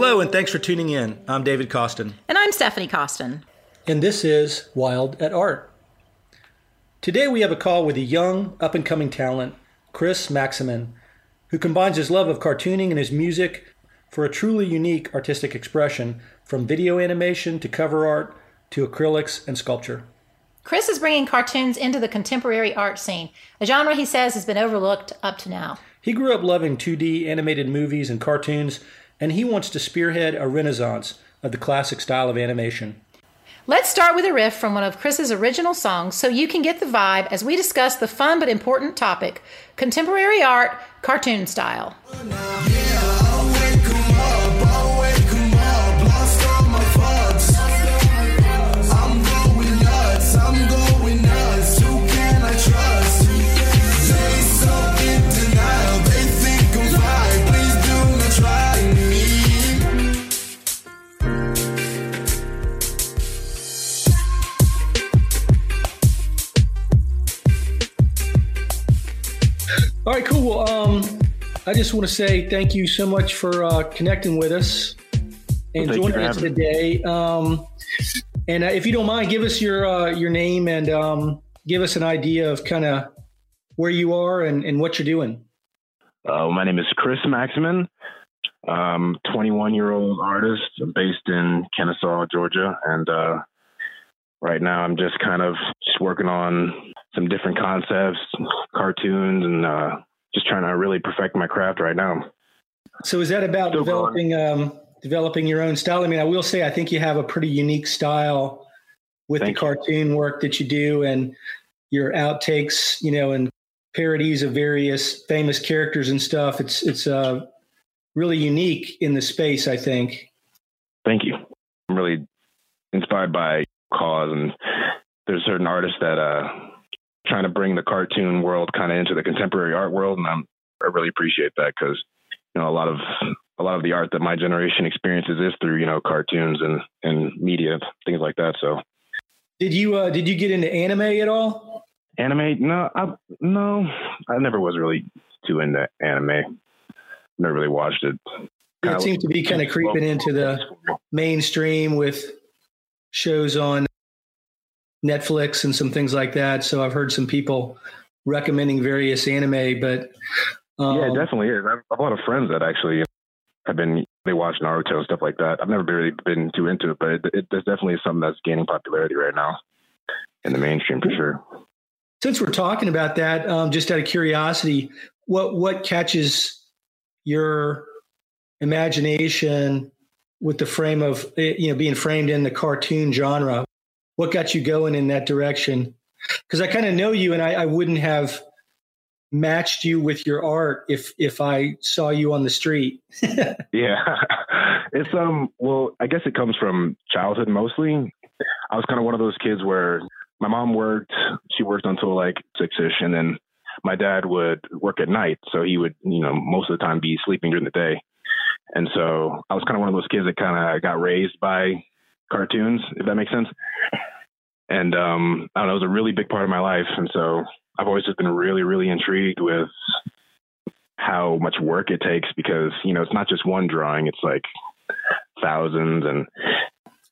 Hello, and thanks for tuning in. I'm David Costin. And I'm Stephanie Costin. And this is Wild at Art. Today we have a call with a young, up and coming talent, Chris Maximin, who combines his love of cartooning and his music for a truly unique artistic expression from video animation to cover art to acrylics and sculpture. Chris is bringing cartoons into the contemporary art scene, a genre he says has been overlooked up to now. He grew up loving 2D animated movies and cartoons, and he wants to spearhead a renaissance of the classic style of animation. Let's start with a riff from one of Chris's original songs so you can get the vibe as we discuss the fun but important topic contemporary art, cartoon style. All right, cool. Well, um, I just want to say thank you so much for uh, connecting with us and well, joining us today. Um, and uh, if you don't mind, give us your uh, your name and um, give us an idea of kind of where you are and, and what you're doing. Uh, my name is Chris Maximin. I'm 21 year old artist I'm based in Kennesaw, Georgia, and uh, right now I'm just kind of just working on some different concepts, cartoons, and uh, just trying to really perfect my craft right now. So is that about Still developing um, developing your own style? I mean, I will say I think you have a pretty unique style with Thank the cartoon you. work that you do and your outtakes, you know, and parodies of various famous characters and stuff. It's it's uh, really unique in the space, I think. Thank you. I'm really inspired by KAWS and there's certain artists that uh trying to bring the cartoon world kind of into the contemporary art world, and I'm, I really appreciate that because you know a lot of a lot of the art that my generation experiences is through you know cartoons and and media things like that. So, did you uh, did you get into anime at all? Anime? No, I, no, I never was really too into anime. Never really watched it. It seems to be kind of creeping into the mainstream with shows on Netflix and some things like that. So I've heard some people recommending various anime, but um, yeah, it definitely is. I have a lot of friends that actually have been they watch Naruto and stuff like that. I've never really been too into it, but it, it, it's definitely something that's gaining popularity right now in the mainstream for sure. Since we're talking about that, um, just out of curiosity, what what catches your imagination with the frame of eh, you know being framed in the cartoon genre? What got you going in that direction? Because I kind of know you, and I, I wouldn't have matched you with your art if if I saw you on the street. yeah. It's um well, I guess it comes from childhood mostly. I was kind of one of those kids where my mom worked, she worked until like 6ish and then my dad would work at night, so he would, you know, most of the time be sleeping during the day. And so I was kind of one of those kids that kind of got raised by cartoons, if that makes sense. And um, I don't know, it was a really big part of my life. And so I've always just been really, really intrigued with how much work it takes because, you know, it's not just one drawing, it's like thousands and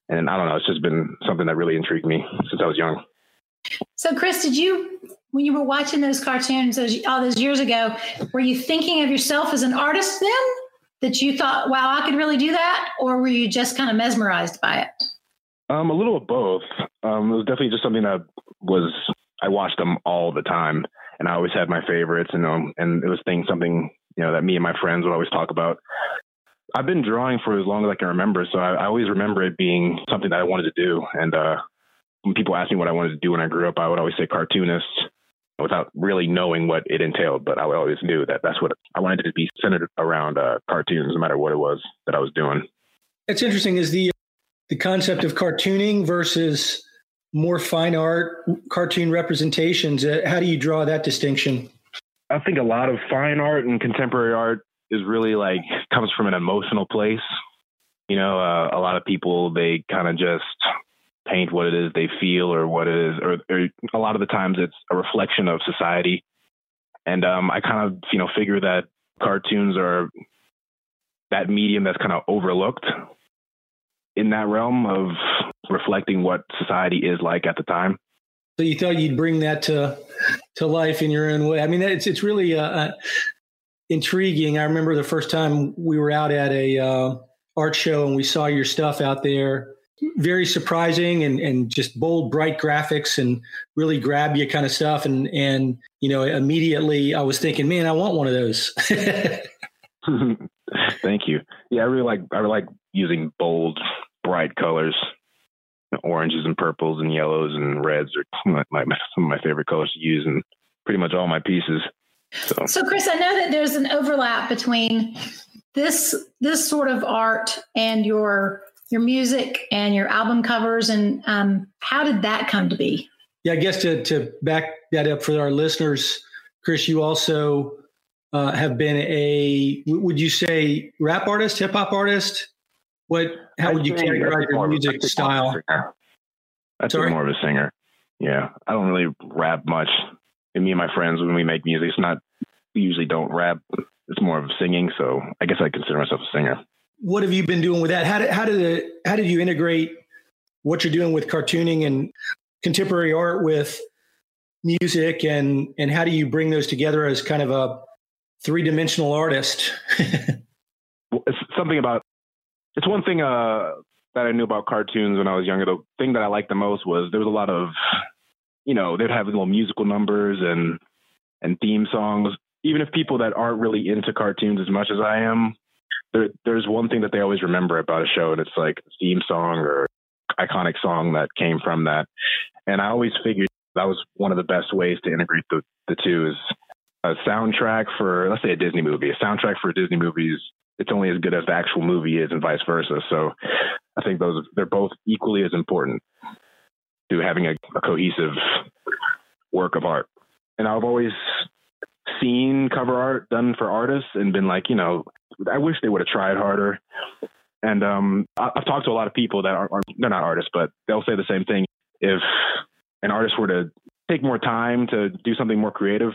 and I don't know, it's just been something that really intrigued me since I was young. So Chris, did you when you were watching those cartoons those, all those years ago, were you thinking of yourself as an artist then? That you thought, wow, I could really do that? Or were you just kind of mesmerized by it? Um, a little of both. Um, it was definitely just something that was I watched them all the time, and I always had my favorites, and um, and it was thing something you know that me and my friends would always talk about. I've been drawing for as long as I can remember, so I, I always remember it being something that I wanted to do. And uh, when people ask me what I wanted to do when I grew up, I would always say cartoonist without really knowing what it entailed. But I always knew that that's what I wanted to be centered around uh, cartoons, no matter what it was that I was doing. It's interesting is the the concept of cartooning versus more fine art cartoon representations. Uh, how do you draw that distinction? I think a lot of fine art and contemporary art is really like comes from an emotional place. You know, uh, a lot of people they kind of just paint what it is they feel or what it is, or, or a lot of the times it's a reflection of society. And um, I kind of you know figure that cartoons are that medium that's kind of overlooked in that realm of reflecting what society is like at the time. So you thought you'd bring that to to life in your own way. I mean, it's it's really uh, uh, intriguing. I remember the first time we were out at a uh, art show and we saw your stuff out there. Very surprising and, and just bold, bright graphics and really grab you kind of stuff. And and you know, immediately I was thinking, man, I want one of those. Thank you. Yeah, I really like I really like using bold, bright colors oranges and purples and yellows and reds are some of my, some of my favorite colors to use in pretty much all my pieces. So. so, Chris, I know that there's an overlap between this this sort of art and your your music and your album covers, and um, how did that come to be? Yeah, I guess to to back that up for our listeners, Chris, you also uh, have been a would you say rap artist, hip hop artist? What? How would you categorize your music style? I'd say more of a singer. Yeah, I don't really rap much. And me and my friends, when we make music, it's not we usually don't rap. It's more of singing. So I guess I consider myself a singer. What have you been doing with that? How did how did how did you integrate what you're doing with cartooning and contemporary art with music and and how do you bring those together as kind of a three dimensional artist? it's something about it's one thing uh, that I knew about cartoons when I was younger. The thing that I liked the most was there was a lot of, you know, they'd have little musical numbers and and theme songs. Even if people that aren't really into cartoons as much as I am, there, there's one thing that they always remember about a show, and it's like a theme song or iconic song that came from that. And I always figured that was one of the best ways to integrate the, the two is a soundtrack for let's say a Disney movie. A soundtrack for a Disney movie is it's only as good as the actual movie is and vice versa. So I think those they're both equally as important to having a, a cohesive work of art. And I've always seen cover art done for artists and been like, you know, I wish they would have tried harder. And um, I've talked to a lot of people that are, are they're not artists, but they'll say the same thing. If an artist were to take more time to do something more creative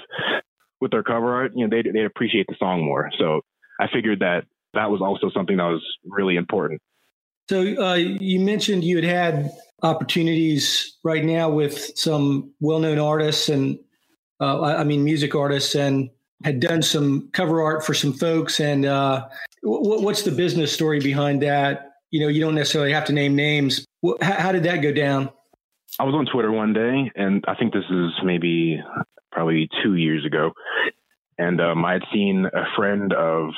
with their cover art, you know, they'd, they'd appreciate the song more. So I figured that that was also something that was really important. So uh, you mentioned you had had opportunities right now with some well-known artists and uh, I mean music artists and had done some cover art for some folks. And uh, w- what's the business story behind that? You know, you don't necessarily have to name names. How, did that go down? I was on Twitter one day, and I think this is maybe probably two years ago, and um, I had seen a friend of,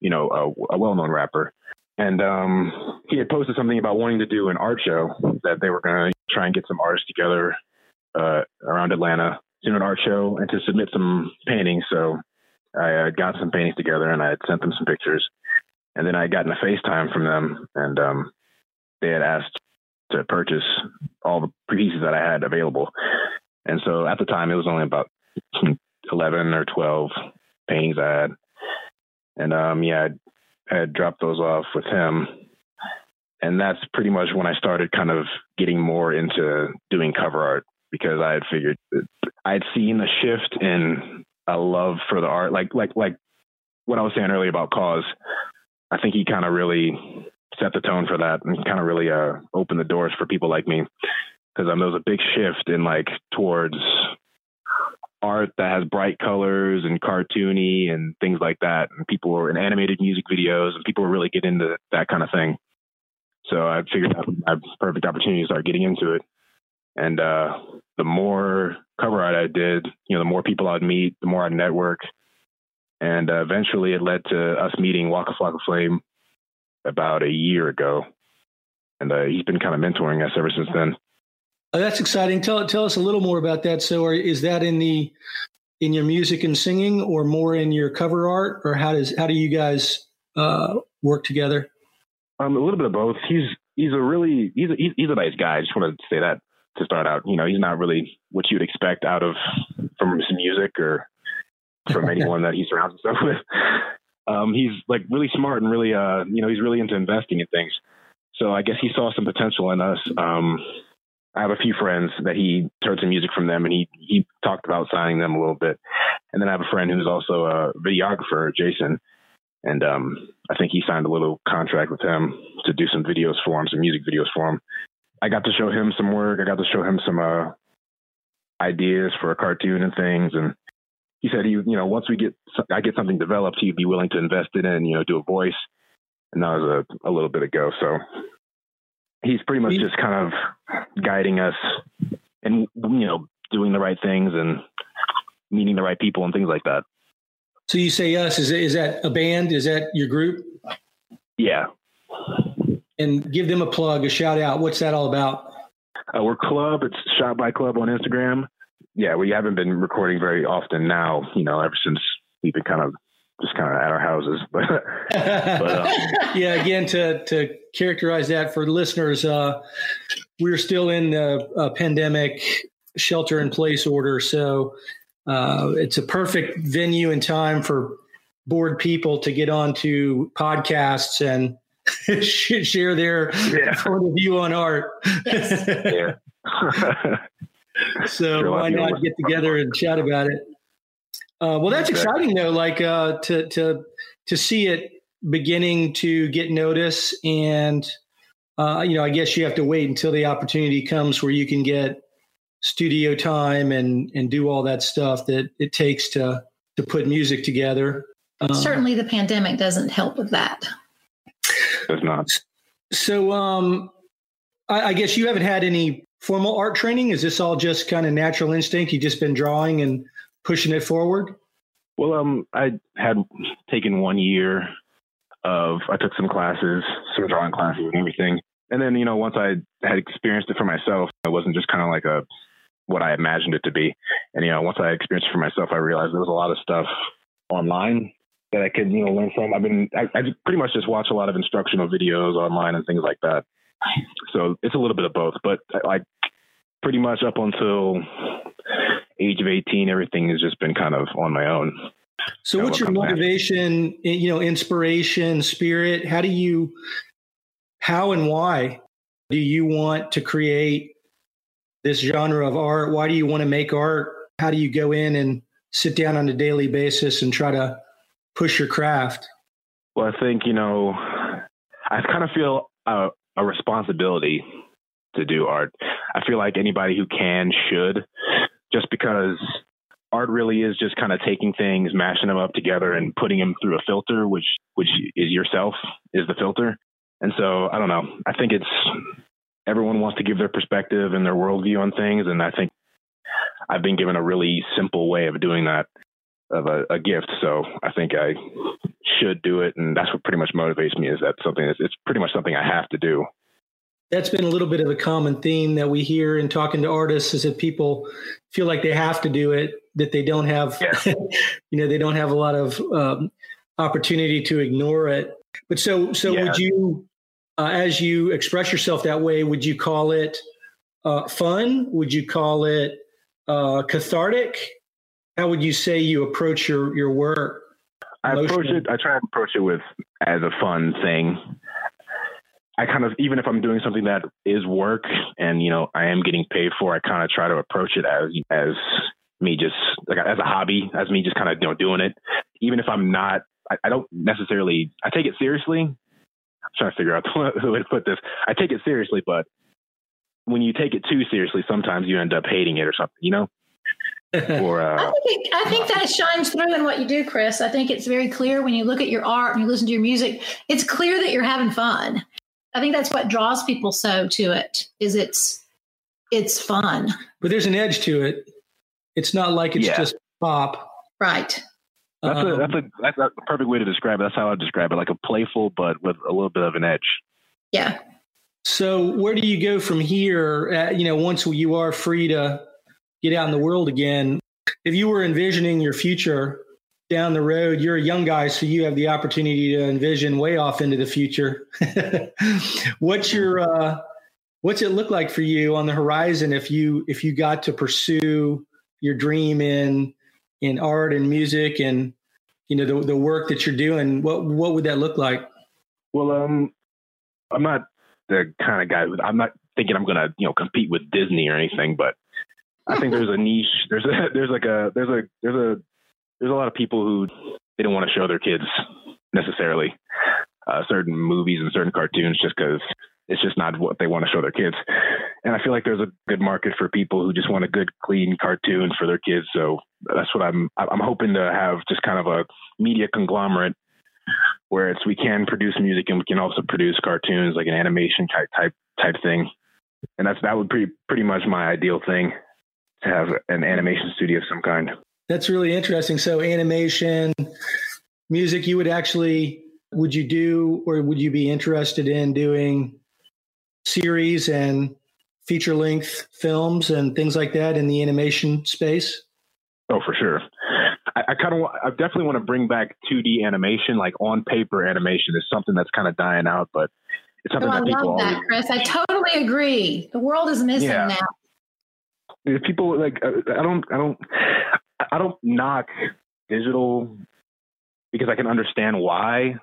you know, a, a well-known rapper, and um, he had posted something about wanting to do an art show that they were going to try and get some artists together uh, around Atlanta, an art show, and to submit some paintings. So I uh, got some paintings together, and I had sent them some pictures, and then I had gotten a FaceTime from them, and um, they had asked to purchase all the pieces that I had available. And so at the time, it was only about 11 or 12 paintings I had. And um, yeah, I had dropped those off with him. And that's pretty much when I started kind of getting more into doing cover art because I had figured I had seen a shift in a love for the art. Like, like, like what I was saying earlier about KAWS. I think he kind of really set the tone for that and kind of really uh, opened the doors for people like me because um, there was a big shift in like towards art that has bright colors and cartoony and things like that. And people were in animated music videos and people were really getting into that kind of thing. So I figured that was my perfect opportunity to start getting into it. And uh, the more cover art I did, you know, the more people I'd meet, the more I'd network. And uh, eventually it led to us meeting Waka Flocka Flame about a year ago. And uh, he's been kind of mentoring us ever since then. Oh, that's exciting. Tell tell us a little more about that. So, is that in the in your music and singing, or more in your cover art, or how does how do you guys uh, work together? Um, a little bit of both. He's he's a really he's a, he's a nice guy. I just want to say that to start out. You know, he's not really what you'd expect out of from some music or from anyone that he surrounds himself with. Um, he's like really smart and really uh you know he's really into investing in things. So I guess he saw some potential in us. Um, I have a few friends that he heard some music from them and he, he talked about signing them a little bit. And then I have a friend who's also a videographer, Jason. and um, I think he signed a little contract with him to do some videos for him, some music videos for him. I got to show him some work. I got to show him some uh, ideas for a cartoon and things, and he said he, you know, once we get I get something developed, he'd be willing to invest in it and you know do a voice. And that was a, a little bit ago, so he's pretty much just kind of guiding us and you know doing the right things and meeting the right people and things like that. So you say us is is that a band? Is that your group? Yeah. And give them a plug, a shout out. What's that all about? Uh, we're Club. It's Shot by Club on Instagram. Yeah, we haven't been recording very often now. You know, ever since we've been kind of just kind of at our houses. but, but uh, yeah, again, to to characterize that for listeners, uh, we're still in the uh, pandemic shelter in place order, so uh, it's a perfect venue and time for bored people to get onto podcasts and share their yeah. point of view on art. yeah. so sure, why not get together and chat about it? Uh, well, that's exciting though. Like uh, to to to see it beginning to get notice, and uh, you know, I guess you have to wait until the opportunity comes where you can get studio time and and do all that stuff that it takes to to put music together. Uh, Certainly, the pandemic doesn't help with that. Not. So, um, I, I guess you haven't had any formal art training. Is this all just kind of natural instinct? You've just been drawing and pushing it forward? Well, um, I had taken one year of I took some classes, some drawing classes and everything. And then, you know, once I had experienced it for myself, I wasn't just kind of like a what I imagined it to be. And you know, once I experienced it for myself, I realized there was a lot of stuff online that I could, you know, learn from. I've been I, I pretty much just watch a lot of instructional videos online and things like that. So it's a little bit of both, but like pretty much up until age of 18, everything has just been kind of on my own. So, what's your motivation, you know, inspiration, spirit? How do you, how and why do you want to create this genre of art? Why do you want to make art? How do you go in and sit down on a daily basis and try to push your craft? Well, I think, you know, I kind of feel a, a responsibility to do art. I feel like anybody who can should, just because art really is just kind of taking things, mashing them up together, and putting them through a filter, which which is yourself is the filter. And so I don't know. I think it's everyone wants to give their perspective and their worldview on things, and I think I've been given a really simple way of doing that of a, a gift. So I think I should do it, and that's what pretty much motivates me. Is that something? That's, it's pretty much something I have to do that's been a little bit of a common theme that we hear in talking to artists is that people feel like they have to do it that they don't have yeah. you know they don't have a lot of um, opportunity to ignore it but so so yeah. would you uh, as you express yourself that way would you call it uh, fun would you call it uh, cathartic how would you say you approach your your work I approach it. I try to approach it with as a fun thing. I kind of even if I'm doing something that is work and you know I am getting paid for, I kind of try to approach it as as me just like as a hobby, as me just kind of you know doing it. Even if I'm not, I, I don't necessarily. I take it seriously. I'm trying to figure out the way to put this. I take it seriously, but when you take it too seriously, sometimes you end up hating it or something. You know. Or, uh, I, think, I think that shines through in what you do, Chris. I think it's very clear when you look at your art and you listen to your music. It's clear that you're having fun. I think that's what draws people so to it is it's it's fun. But there's an edge to it. It's not like it's yeah. just pop. Right. That's um, a that's a that's a perfect way to describe it. That's how I describe it, like a playful but with a little bit of an edge. Yeah. So where do you go from here? Uh, you know, once you are free to get out in the world again, if you were envisioning your future, down the road you're a young guy so you have the opportunity to envision way off into the future. What's your uh, what's it look like for you on the horizon if you if you got to pursue your dream in in art and music and you know the, the work that you're doing? What what would that look like? Well um i'm not the kind of guy i'm not thinking i'm gonna you know compete with disney or anything but i think there's a niche there's a there's like a there's a there's a there's a lot of people who they don't want to show their kids necessarily uh, certain movies and certain cartoons just because it's just not what they want to show their kids. And I feel like there's a good market for people who just want a good, clean cartoon for their kids. So that's what I'm I'm hoping to have just kind of a media conglomerate where it's we can produce music and we can also produce cartoons like an animation type type type thing. And that's that would pretty pretty much my ideal thing to have an animation studio of some kind. That's really interesting. So animation, music, you would actually would you do or would you be interested in doing series and feature length films and things like that in the animation space? Oh, for sure. I, I kind of, I definitely want to bring back 2D animation, like on paper animation is something that's kind of dying out, but it's something oh, that I people. love that, Chris. I totally agree. The world is missing yeah. now. People like, uh, I don't, I don't, I don't knock digital because I can understand why.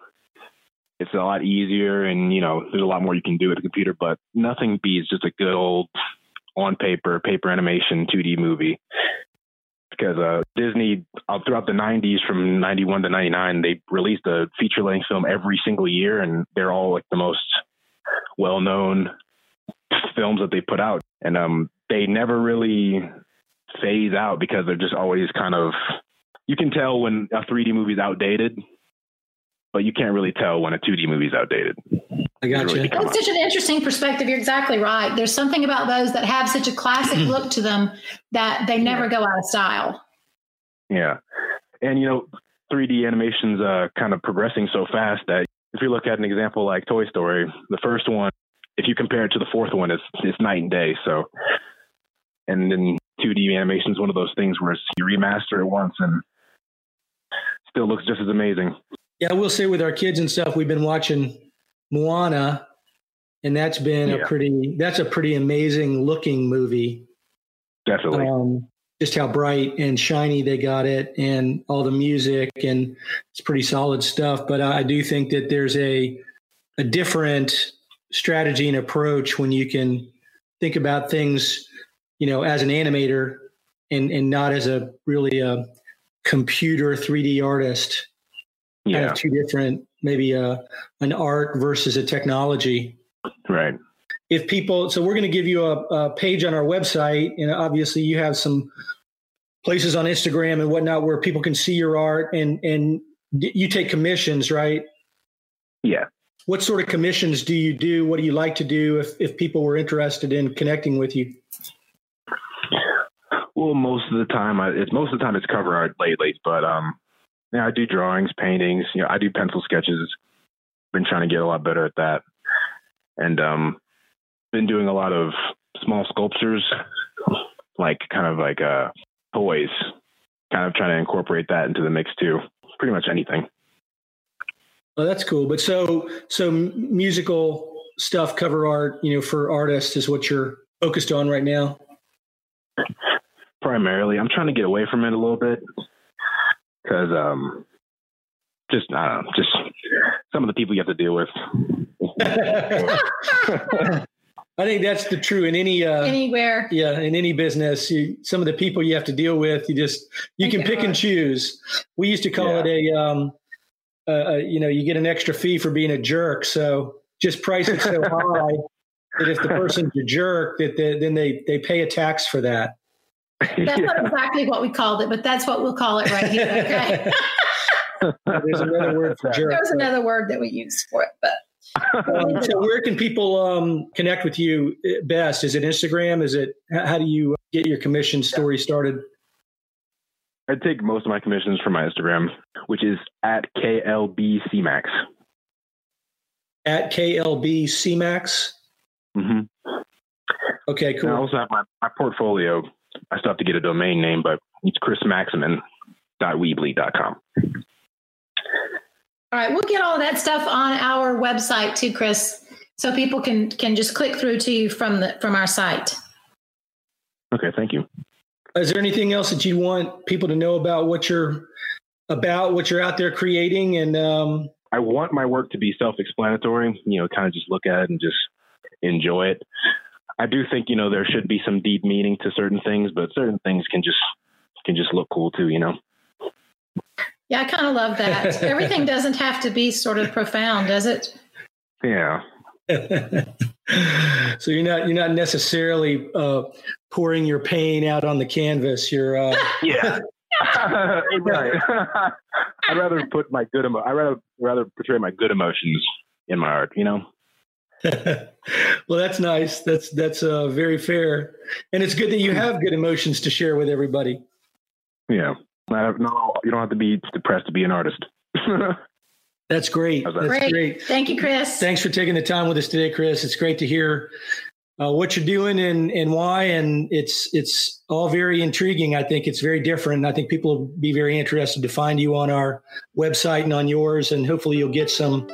It's a lot easier and you know there's a lot more you can do with a computer but nothing beats just a good old on paper paper animation 2d movie. Because uh, disney uh, throughout the 90s from 91 to 99 they released a feature length film every single year and they're all like the most well known films that they put out. And um they never really phase out because they're just always kind of you can tell when a 3D movie is outdated but you can't really tell when a 2D movie is outdated. I got you. That's such an interesting perspective. You're exactly right. There's something about those that have such a classic look to them that they never yeah. go out of style. Yeah. And, you know, 3D animation's uh, kind of progressing so fast that if you look at an example like Toy Story, the first one, if you compare it to the fourth one, it's, it's night and day. So, and then 2D animation is one of those things where you remaster it once and still looks just as amazing. Yeah, I will say with our kids and stuff, we've been watching Moana, and that's been yeah. a pretty that's a pretty amazing looking movie. Definitely. Um, just how bright and shiny they got it, and all the music, and it's pretty solid stuff. But I do think that there's a a different strategy and approach when you can think about things, you know, as an animator and and not as a really a computer 3D artist yeah. kind of two different, maybe a, uh, an art versus a technology. Right. If people, so we're going to give you a, a page on our website, and obviously you have some places on Instagram and whatnot where people can see your art, and and you take commissions, right? Yeah. What sort of commissions do you do? What do you like to do if if people were interested in connecting with you? Well, most of the time, I, it's most of the time it's cover art lately, but um, yeah, I do drawings, paintings. You know, I do pencil sketches. Been trying to get a lot better at that, and um, been doing a lot of small sculptures, like kind of like uh, toys. Kind of trying to incorporate that into the mix too. Pretty much anything. Oh, that's cool. But so so musical stuff, cover art, you know, for artists is what you're focused on right now. Primarily, I'm trying to get away from it a little bit because um, just I don't know, just some of the people you have to deal with. I think that's the true in any uh, anywhere. Yeah, in any business, you, some of the people you have to deal with, you just you can pick and choose. We used to call yeah. it a, um, uh, uh, you know, you get an extra fee for being a jerk. So just price it so high that if the person's a jerk, that they, then they they pay a tax for that. That's yeah. not exactly what we called it, but that's what we'll call it right here. Okay. There's another word for jerk. There's another word that we use for it, but. Um, so where can people um, connect with you best? Is it Instagram? Is it how do you get your commission story started? I take most of my commissions from my Instagram, which is at KLBCmax. At KLBCmax? Mm-hmm. Okay, cool. And I also have my, my portfolio I still have to get a domain name, but it's chrismaximin.weebly.com. All right, we'll get all that stuff on our website too, Chris, so people can can just click through to you from the from our site. Okay, thank you. Is there anything else that you want people to know about what you're about, what you're out there creating, and um, I want my work to be self-explanatory. You know, kind of just look at it and just enjoy it. I do think you know there should be some deep meaning to certain things, but certain things can just can just look cool too. You know. Yeah, I kind of love that. Everything doesn't have to be sort of profound, does it? Yeah. so you're not you're not necessarily uh, pouring your pain out on the canvas. You're uh... yeah. right. I'd rather put my good emo- I rather rather portray my good emotions in my art. You know. well, that's nice. That's that's uh, very fair, and it's good that you have good emotions to share with everybody. Yeah, no, you don't have to be depressed to be an artist. that's great. That? That's great. great. Thank you, Chris. Thanks for taking the time with us today, Chris. It's great to hear uh, what you're doing and and why, and it's it's all very intriguing. I think it's very different. I think people will be very interested to find you on our website and on yours, and hopefully you'll get some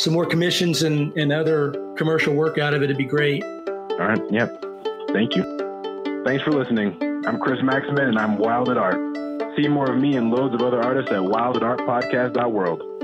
some more commissions and, and other commercial work out of it, it'd be great. All right. Yep. Thank you. Thanks for listening. I'm Chris Maximin and I'm Wild at Art. See more of me and loads of other artists at wildatartpodcast.world.